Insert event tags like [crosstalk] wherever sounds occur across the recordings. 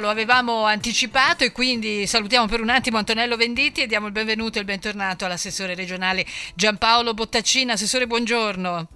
Lo avevamo anticipato e quindi salutiamo per un attimo Antonello Venditti e diamo il benvenuto e il bentornato all'assessore regionale Giampaolo Bottaccina. Assessore, buongiorno.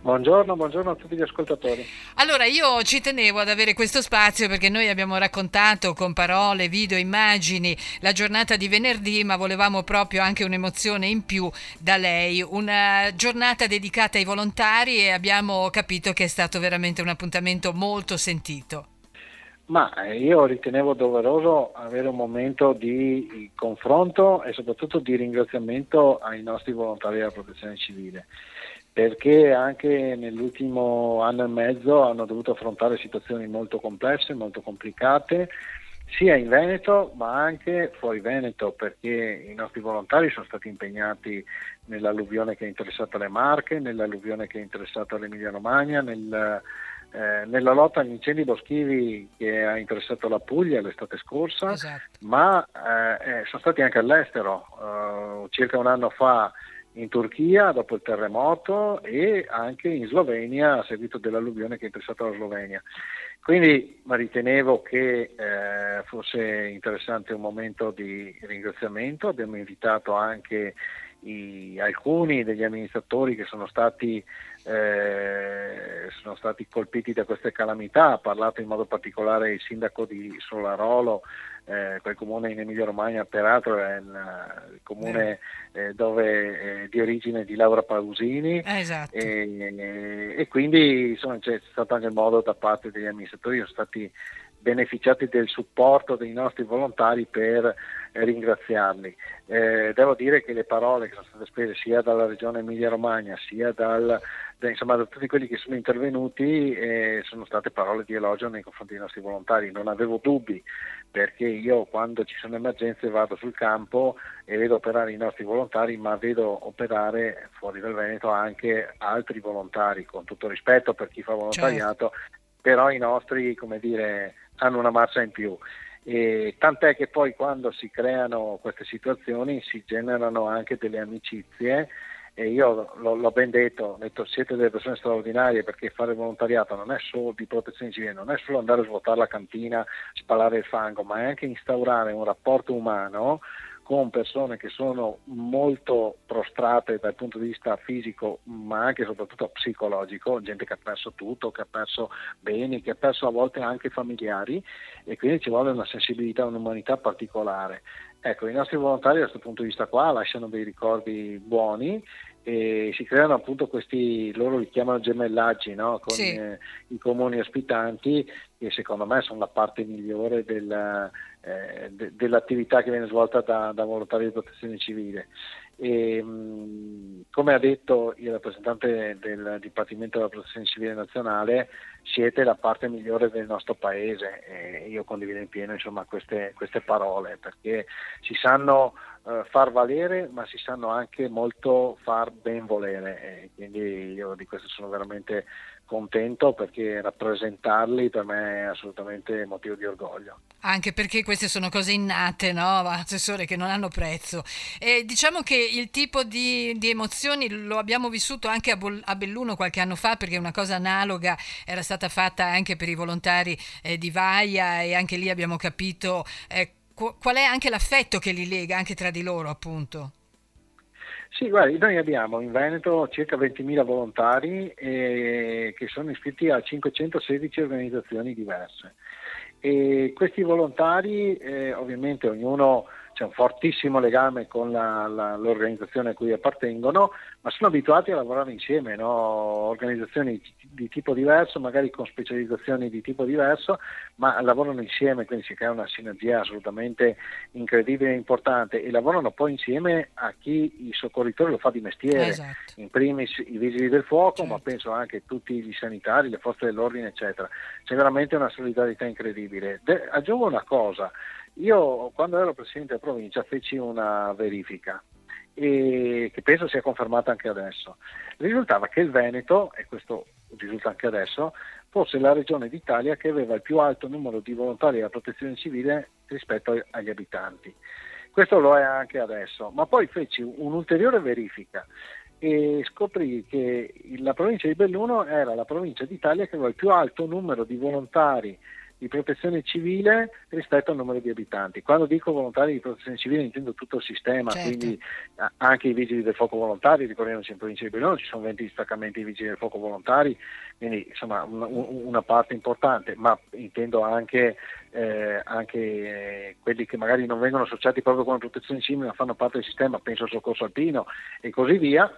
Buongiorno, buongiorno, a tutti gli ascoltatori. Allora, io ci tenevo ad avere questo spazio perché noi abbiamo raccontato con parole, video, immagini la giornata di venerdì, ma volevamo proprio anche un'emozione in più da lei, una giornata dedicata ai volontari e abbiamo capito che è stato veramente un appuntamento molto sentito. Ma io ritenevo doveroso avere un momento di confronto e soprattutto di ringraziamento ai nostri volontari della protezione civile, perché anche nell'ultimo anno e mezzo hanno dovuto affrontare situazioni molto complesse, molto complicate, sia in Veneto ma anche fuori Veneto, perché i nostri volontari sono stati impegnati nell'alluvione che ha interessato le Marche, nell'alluvione che ha interessato l'Emilia Romagna, nel eh, nella lotta agli incendi boschivi che ha interessato la Puglia l'estate scorsa, esatto. ma eh, eh sono stati anche all'estero, uh, circa un anno fa in Turchia dopo il terremoto e anche in Slovenia a seguito dell'alluvione che ha interessato la Slovenia. Quindi ritenevo che eh, fosse interessante un momento di ringraziamento, abbiamo invitato anche i, alcuni degli amministratori che sono stati, eh, sono stati, colpiti da queste calamità, ha parlato in modo particolare il sindaco di Solarolo, eh, quel comune in Emilia Romagna, peraltro è il, il comune eh, dove, eh, di origine di Laura Pausini esatto. e, e, quindi insomma, c'è stato anche il modo da parte degli amministratori, sono stati beneficiati del supporto dei nostri volontari per eh, ringraziarli. Eh, devo dire che le parole che sono state spese sia dalla Regione Emilia-Romagna sia dal, da, insomma, da tutti quelli che sono intervenuti eh, sono state parole di elogio nei confronti dei nostri volontari. Non avevo dubbi perché io quando ci sono emergenze vado sul campo e vedo operare i nostri volontari, ma vedo operare fuori dal Veneto anche altri volontari, con tutto rispetto per chi fa volontariato, certo. però i nostri, come dire, hanno una marcia in più. E tant'è che poi quando si creano queste situazioni si generano anche delle amicizie e io l'ho, l'ho ben detto, detto siete delle persone straordinarie perché fare volontariato non è solo di protezione civile, non è solo andare a svuotare la cantina, spalare il fango, ma è anche instaurare un rapporto umano con persone che sono molto prostrate dal punto di vista fisico ma anche e soprattutto psicologico, gente che ha perso tutto, che ha perso beni, che ha perso a volte anche familiari e quindi ci vuole una sensibilità, un'umanità particolare. Ecco, i nostri volontari da questo punto di vista qua lasciano dei ricordi buoni e si creano appunto questi, loro li chiamano gemellaggi no? con sì. eh, i comuni ospitanti che secondo me sono la parte migliore del, eh, de, dell'attività che viene svolta da, da volontari di protezione civile. E, mh, come ha detto il rappresentante del Dipartimento della Protezione Civile Nazionale, siete la parte migliore del nostro paese e io condivido in pieno insomma, queste, queste, parole perché si sanno eh, far valere ma si sanno anche molto far ben volere e quindi io di questo sono veramente contento perché rappresentarli per me è assolutamente motivo di orgoglio. Anche perché queste sono cose innate, no, assessore, che non hanno prezzo. E diciamo che il tipo di, di emozioni lo abbiamo vissuto anche a, Bol- a, Belluno qualche anno fa, perché una cosa analoga era stata fatta anche per i volontari eh, di Vaia e anche lì abbiamo capito eh, qu- qual è anche l'affetto che li lega anche tra di loro, appunto. Sì, guardi, noi abbiamo in Veneto circa 20.000 volontari eh, che sono iscritti a 516 organizzazioni diverse. E questi volontari, eh, ovviamente ognuno c'è un fortissimo legame con la, la, l'organizzazione a cui appartengono, ma sono abituati a lavorare insieme, no? organizzazioni di tipo diverso, magari con specializzazioni di tipo diverso, ma lavorano insieme, quindi si crea una sinergia assolutamente incredibile e importante e lavorano poi insieme a chi i soccorritori lo fa di mestiere, esatto. in primis i vigili del fuoco, certo. ma penso anche tutti i sanitari, le forze dell'ordine, eccetera. C'è veramente una solidarietà incredibile. De- aggiungo una cosa, io quando ero presidente della provincia feci una verifica e che penso sia confermata anche adesso. Risultava che il Veneto, e questo risulta anche adesso, fosse la regione d'Italia che aveva il più alto numero di volontari della protezione civile rispetto agli abitanti. Questo lo è anche adesso, ma poi feci un'ulteriore verifica e scoprì che la provincia di Belluno era la provincia d'Italia che aveva il più alto numero di volontari di protezione civile rispetto al numero di abitanti. Quando dico volontari di protezione civile intendo tutto il sistema, certo. quindi anche i vigili del fuoco volontari, ricordiamoci in provincia di Belluno ci sono 20 distaccamenti di vigili del fuoco volontari, quindi insomma una, una parte importante, ma intendo anche, eh, anche quelli che magari non vengono associati proprio come protezione civile ma fanno parte del sistema, penso al soccorso alpino e così via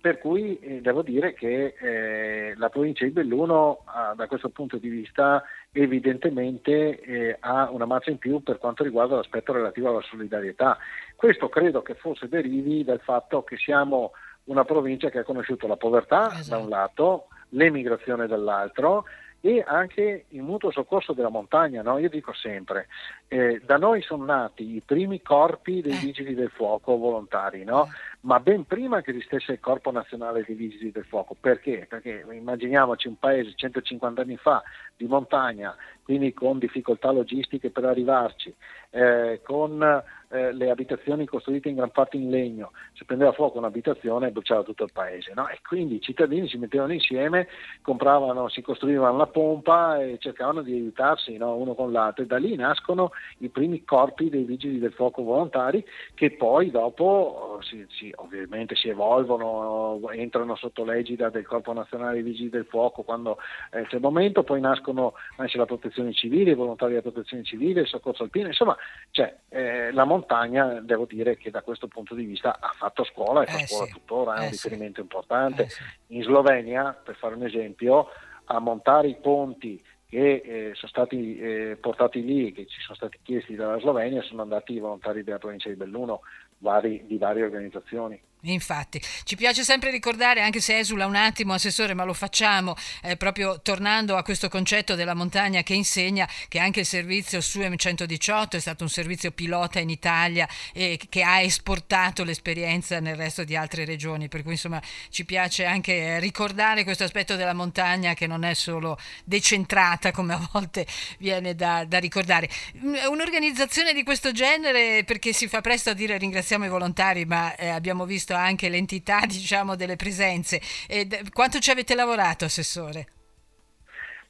per cui eh, devo dire che eh, la provincia di Belluno ah, da questo punto di vista evidentemente eh, ha una marcia in più per quanto riguarda l'aspetto relativo alla solidarietà. Questo credo che forse derivi dal fatto che siamo una provincia che ha conosciuto la povertà esatto. da un lato, l'emigrazione dall'altro e anche il mutuo soccorso della montagna. No? Io dico sempre, eh, da noi sono nati i primi corpi dei eh. vigili del fuoco volontari, no? Eh. ma ben prima che esistesse il Corpo Nazionale dei Vigili del Fuoco. Perché? Perché immaginiamoci un paese 150 anni fa di montagna, quindi con difficoltà logistiche per arrivarci, eh, con eh, le abitazioni costruite in gran parte in legno, se prendeva fuoco un'abitazione bruciava tutto il paese no? e quindi i cittadini si mettevano insieme, compravano, si costruivano la pompa e cercavano di aiutarsi no? uno con l'altro e da lì nascono i primi corpi dei vigili del fuoco volontari che poi dopo si, si, ovviamente si evolvono, entrano sotto l'egida del Corpo Nazionale dei Vigili del Fuoco quando eh, c'è il momento, poi nascono, nasce la protezione civile, i volontari della protezione civile, il soccorso alpino, insomma cioè, eh, la montagna devo dire che da questo punto di vista ha fatto scuola e fa eh scuola sì. tuttora, è un eh riferimento sì. importante. Eh sì. In Slovenia, per fare un esempio, a montare i ponti che eh, sono stati eh, portati lì e che ci sono stati chiesti dalla Slovenia sono andati i volontari della provincia di Belluno vari, di varie organizzazioni. Infatti, ci piace sempre ricordare, anche se esula un attimo, Assessore, ma lo facciamo eh, proprio tornando a questo concetto della montagna che insegna che anche il servizio SUEM 118 è stato un servizio pilota in Italia e che ha esportato l'esperienza nel resto di altre regioni, per cui insomma ci piace anche ricordare questo aspetto della montagna che non è solo decentrata come a volte viene da, da ricordare. Un'organizzazione di questo genere, perché si fa presto a dire ringraziamo i volontari, ma eh, abbiamo visto visto anche l'entità [laughs] diciamo, delle presenze. E quanto ci avete lavorato, Assessore?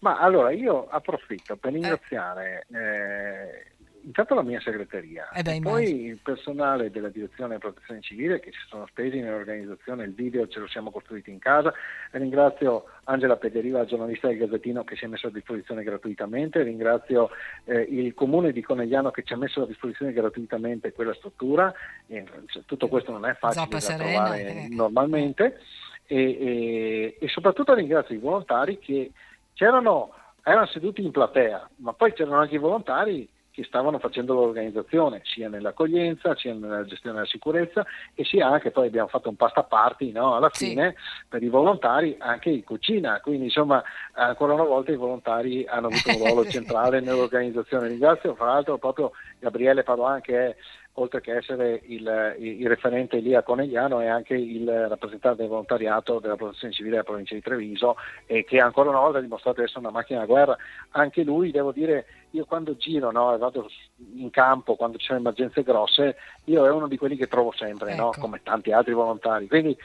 Ma allora io approfitto per ringraziare eh. Eh, intanto la mia segreteria eh beh, e poi il personale della direzione protezione civile che si sono spesi nell'organizzazione, il video ce lo siamo costruiti in casa. Ringrazio Angela Pederiva, giornalista del Gazzettino che si è messo a disposizione gratuitamente, ringrazio eh, il comune di Conegliano che ci ha messo a disposizione gratuitamente quella struttura. E, cioè, tutto questo non è facile Zoppa da Serena, trovare eh. normalmente e, e, e soprattutto ringrazio i volontari che c'erano erano seduti in platea, ma poi c'erano anche i volontari che stavano facendo l'organizzazione, sia nell'accoglienza, sia nella gestione della sicurezza e sia anche, poi abbiamo fatto un pasta party no? alla fine sì. per i volontari anche in cucina, quindi insomma ancora una volta i volontari hanno avuto un ruolo [laughs] centrale nell'organizzazione. Ringrazio fra l'altro proprio Gabriele Padoan che è oltre che essere il, il, referente lì a Conegliano è anche il rappresentante del volontariato della protezione civile della provincia di Treviso e che ancora una volta ha dimostrato di essere una macchina da guerra. Anche lui, devo dire, io quando giro no, vado in campo, quando ci sono emergenze grosse, io è uno di quelli che trovo sempre, ecco. no, come tanti altri volontari. Quindi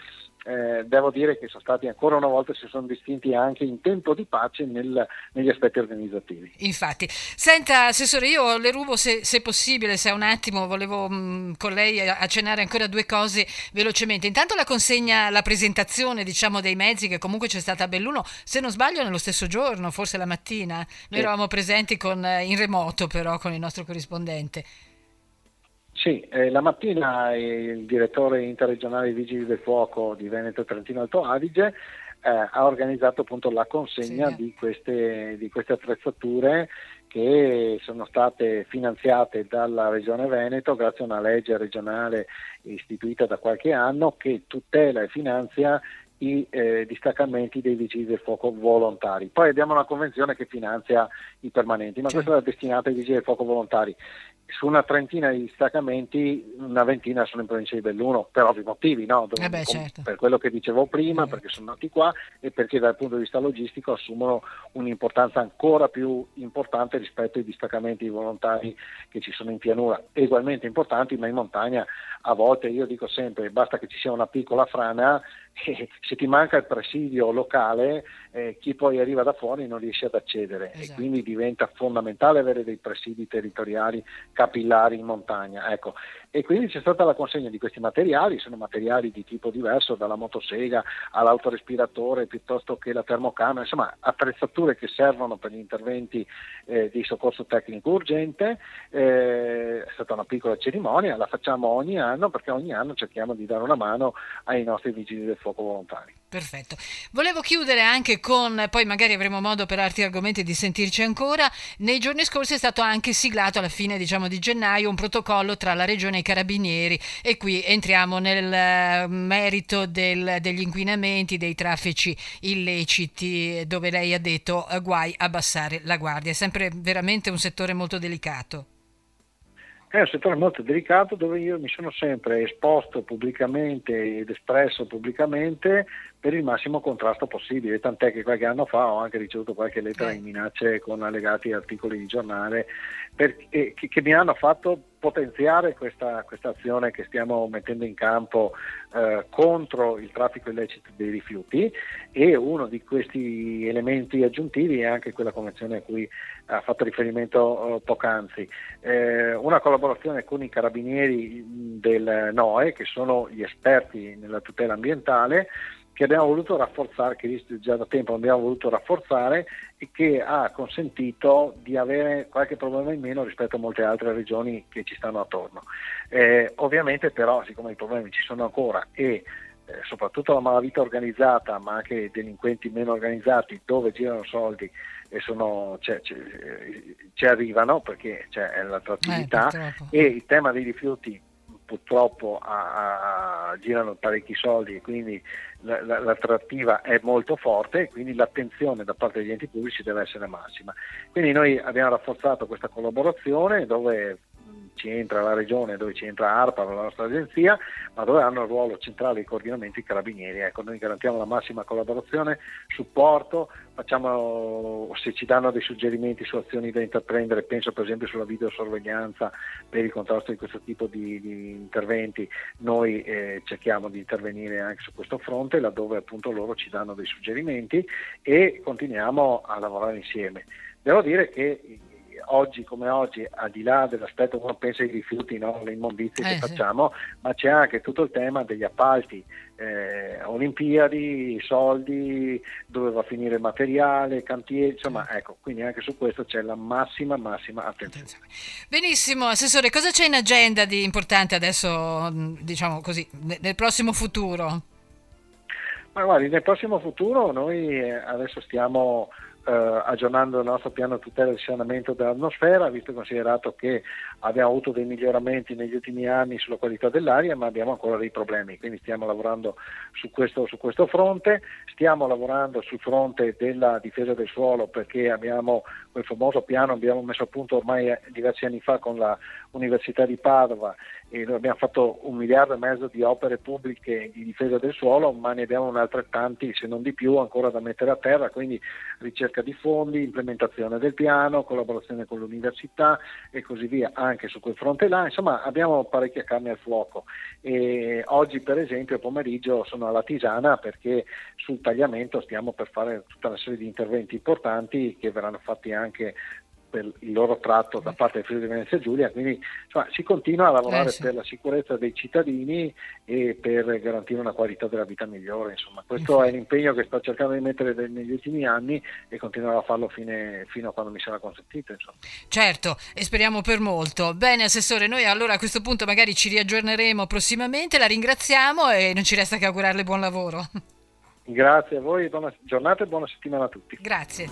eh, devo dire che sono stati ancora una volta si sono distinti anche in tempo di pace nel, negli aspetti organizzativi. Infatti, senta Assessore, io le rubo se, se possibile, se ha un attimo, volevo mh, mm, con lei accennare ancora due cose velocemente. Intanto la consegna, la presentazione diciamo dei mezzi che comunque c'è stata a Belluno, se non sbaglio nello stesso giorno, forse la mattina, noi sì. eravamo presenti con, in remoto però con il nostro corrispondente. Sì, eh, la mattina il direttore interregionale dei Vigili del Fuoco di Veneto e Trentino Alto Adige eh, ha organizzato appunto la consegna sì. di, queste, di queste attrezzature che sono state finanziate dalla Regione Veneto grazie a una legge regionale istituita da qualche anno che tutela e finanzia i eh, distaccamenti dei vigili del fuoco volontari. Poi abbiamo una convenzione che finanzia i permanenti, ma questa è destinata ai vigili del fuoco volontari su una trentina di distaccamenti, una ventina sono in provincia di Belluno, per ovvi motivi, no? eh beh, certo. per quello che dicevo prima, eh. perché sono nati qua e perché dal punto di vista logistico assumono un'importanza ancora più importante rispetto ai distaccamenti volontari che ci sono in pianura, ugualmente importanti, ma in montagna a volte io dico sempre basta che ci sia una piccola frana [laughs] se ti manca il presidio locale, eh, chi poi arriva da fuori non riesce ad accedere esatto. e quindi diventa fondamentale avere dei presidi territoriali capillari in montagna. Ecco. E quindi c'è stata la consegna di questi materiali, sono materiali di tipo diverso, dalla motosega all'autorespiratore piuttosto che la termocamera, insomma attrezzature che servono per gli interventi eh, di soccorso tecnico urgente. Eh, è stata una piccola cerimonia, la facciamo ogni anno perché ogni anno cerchiamo di dare una mano ai nostri vigili del fuoco volontari. Perfetto. Volevo chiudere anche con, poi magari avremo modo per altri argomenti di sentirci ancora. Nei giorni scorsi è stato anche siglato alla fine diciamo, di gennaio un protocollo tra la Regione e i Carabinieri e qui entriamo nel eh, merito del, degli inquinamenti, dei traffici illeciti, dove lei ha detto eh, guai abbassare la guardia. È sempre veramente un settore molto delicato. È un settore molto delicato dove io mi sono sempre esposto pubblicamente ed espresso pubblicamente per il massimo contrasto possibile, tant'è che qualche anno fa ho anche ricevuto qualche lettera di minacce con allegati articoli di giornale per, che, che, mi hanno fatto potenziare questa, questa, azione che stiamo mettendo in campo eh, contro il traffico illecito dei rifiuti. E uno di questi elementi aggiuntivi è anche quella convenzione a cui ha fatto riferimento eh, poc'anzi, eh, una collaborazione con i carabinieri del NOE che sono gli esperti nella tutela ambientale che abbiamo voluto rafforzare, che già da tempo abbiamo voluto rafforzare e che ha consentito di avere qualche problema in meno rispetto a molte altre regioni che ci stanno attorno. Eh, ovviamente però, siccome i problemi ci sono ancora e eh, soprattutto la malavita organizzata, ma anche delinquenti meno organizzati, dove girano soldi e sono, cioè, ci, ci arrivano perché c'è l'attrattività eh, e il tema dei rifiuti purtroppo a, a, girano parecchi soldi e quindi l'attrattiva è molto forte e quindi l'attenzione da parte degli enti pubblici deve essere massima. Quindi noi abbiamo rafforzato questa collaborazione dove ci entra la regione, dove ci entra ARPA, la nostra agenzia, ma dove hanno il ruolo centrale di coordinamento i carabinieri. Ecco, noi garantiamo la massima collaborazione, supporto, facciamo, se ci danno dei suggerimenti su azioni da intraprendere, penso per esempio sulla videosorveglianza per il contrasto di questo tipo di, di interventi, noi eh, cerchiamo di intervenire anche su questo fronte, laddove appunto loro ci danno dei suggerimenti e continuiamo a lavorare insieme. Devo dire che oggi come oggi, al di là dell'aspetto uno pensa ai rifiuti, no? le immondizie eh, che facciamo, ma c'è anche tutto il tema degli appalti, eh, Olimpiadi, soldi, dove va a finire il materiale, cantieri, insomma ecco, quindi anche su questo c'è la massima, massima attenzione. Benissimo, Assessore, cosa c'è in agenda di importante adesso, diciamo così, nel prossimo futuro? Ma guardi, nel prossimo futuro noi eh, adesso stiamo eh, aggiornando il nostro piano tutela del risanamento dell'atmosfera, visto e considerato che abbiamo avuto dei miglioramenti negli ultimi anni sulla qualità dell'aria, ma abbiamo ancora dei problemi, quindi stiamo lavorando su questo, su questo fronte, stiamo lavorando sul fronte della difesa del suolo perché abbiamo quel famoso piano, abbiamo messo a punto ormai diversi anni fa con la Università di Padova e abbiamo fatto un miliardo e mezzo di opere pubbliche di difesa del suolo, ma ne abbiamo altrettanti, se non di più, ancora da mettere a terra, quindi ricerca di fondi, implementazione del piano, collaborazione con l'università e così via, anche su quel fronte là, insomma abbiamo parecchia carne al fuoco. E oggi per esempio pomeriggio sono alla Tisana perché sul tagliamento stiamo per fare tutta una serie di interventi importanti che verranno fatti anche per il loro tratto da parte del Friuli Venezia Giulia, quindi insomma, si continua a lavorare eh, sì. per la sicurezza dei cittadini e per garantire una qualità della vita migliore. Insomma. Questo è l'impegno che sto cercando di mettere negli ultimi anni e continuerò a farlo fine, fino a quando mi sarà consentito. Insomma. Certo, e speriamo per molto. Bene, Assessore, noi allora a questo punto magari ci riaggiorneremo prossimamente, la ringraziamo e non ci resta che augurarle buon lavoro. Grazie a voi, buona giornata e buona settimana a tutti. Grazie.